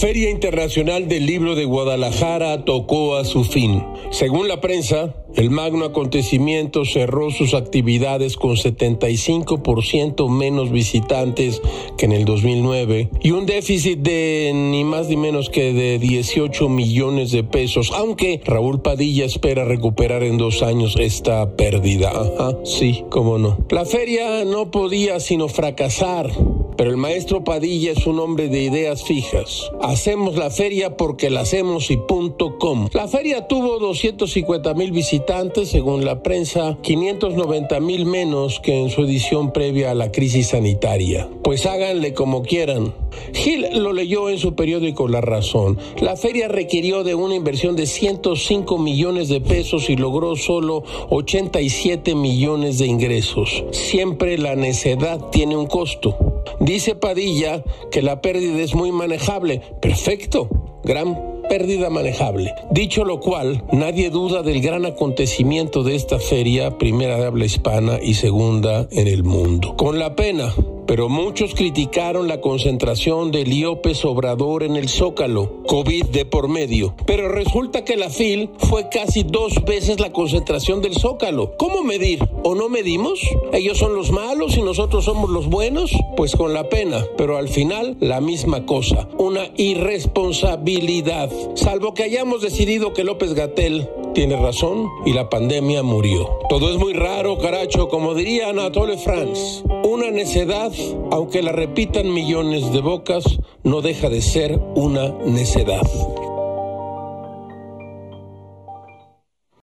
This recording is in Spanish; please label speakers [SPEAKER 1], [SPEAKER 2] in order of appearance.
[SPEAKER 1] Feria Internacional del Libro de Guadalajara tocó a su fin. Según la prensa, el magno acontecimiento cerró sus actividades con 75% menos visitantes que en el 2009 y un déficit de ni más ni menos que de 18 millones de pesos, aunque Raúl Padilla espera recuperar en dos años esta pérdida. Ajá, sí, cómo no. La feria no podía sino fracasar pero el maestro Padilla es un hombre de ideas fijas. Hacemos la feria porque la hacemos y punto com. La feria tuvo 250 mil visitantes, según la prensa, 590 mil menos que en su edición previa a la crisis sanitaria. Pues háganle como quieran. Gil lo leyó en su periódico La Razón. La feria requirió de una inversión de 105 millones de pesos y logró solo 87 millones de ingresos. Siempre la necedad tiene un costo. Dice Padilla que la pérdida es muy manejable. Perfecto, gran pérdida manejable. Dicho lo cual, nadie duda del gran acontecimiento de esta feria, primera de habla hispana y segunda en el mundo. Con la pena pero muchos criticaron la concentración de López Obrador en el Zócalo, COVID de por medio. Pero resulta que la FIL fue casi dos veces la concentración del Zócalo. ¿Cómo medir? ¿O no medimos? ¿Ellos son los malos y nosotros somos los buenos? Pues con la pena, pero al final la misma cosa, una irresponsabilidad. Salvo que hayamos decidido que López Gatel tiene razón y la pandemia murió. Todo es muy raro, caracho, como diría Anatole France. Una necedad aunque la repitan millones de bocas, no deja de ser una necedad.